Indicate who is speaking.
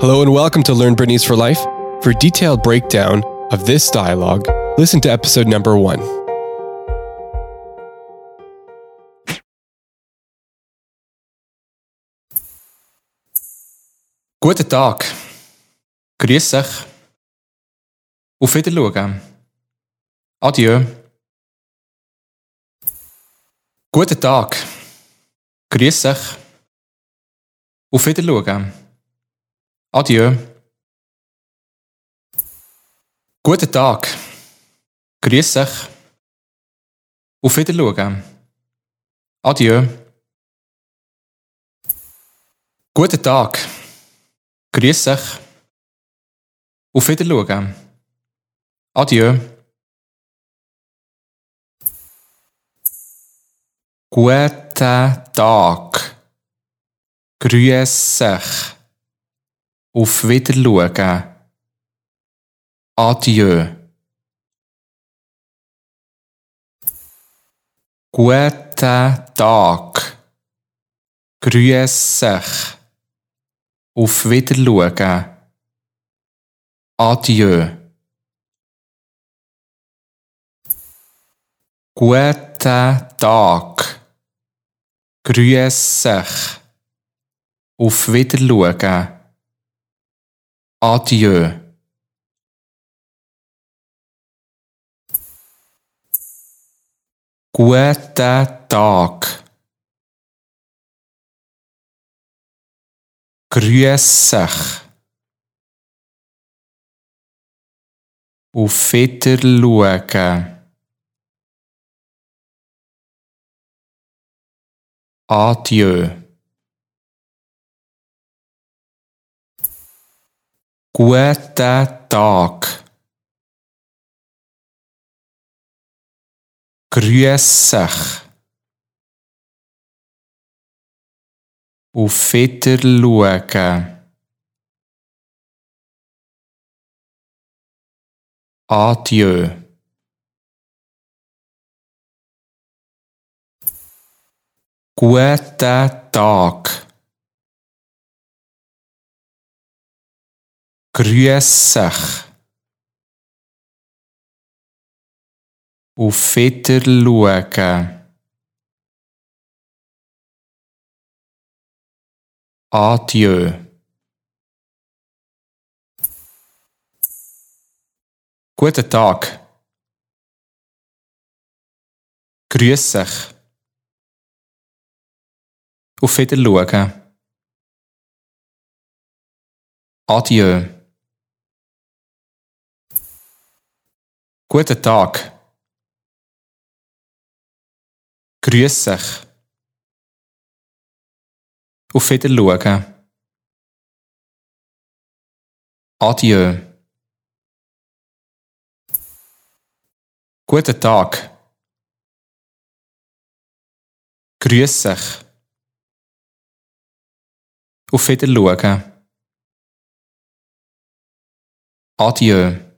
Speaker 1: Hello and welcome to Learn Britney's for Life. For detailed breakdown of this dialogue, listen to episode number one.
Speaker 2: Guten Tag. Grüß euch. Auf Wiedersehen. Adieu. Guten Tag. Grüß euch. Auf Wiedersehen. Adieu. Guten Tag. Grüß euch. Auf Wiedersehen. Adieu. Guten Tag. Grüß euch. Auf Wiedersehen. Adieu. Guten Tag. Grüß euch. Auf Wiedersehen. Adieu. Guten Tag. Grüß euch. Auf Wiedersehen. Adieu. Guten Tag. Grüß euch. Auf Wiedersehen. Adieu. Guten Tag. Grüß euch. Auf Wiedersehen. Adieu. Guten Tag. Grüß euch. Auf Wiedersehen. Adieu. Guten Tag. Grüß euch. Auf Wiedersehen. Adieu. Guten Tag. Grüß euch. Auf Wiedersehen. Adieu. Guten Tag. Grüß euch. Auf Wiedersehen. Adieu. Guten Tag. Grüß euch. Auf Wiedersehen. Adieu.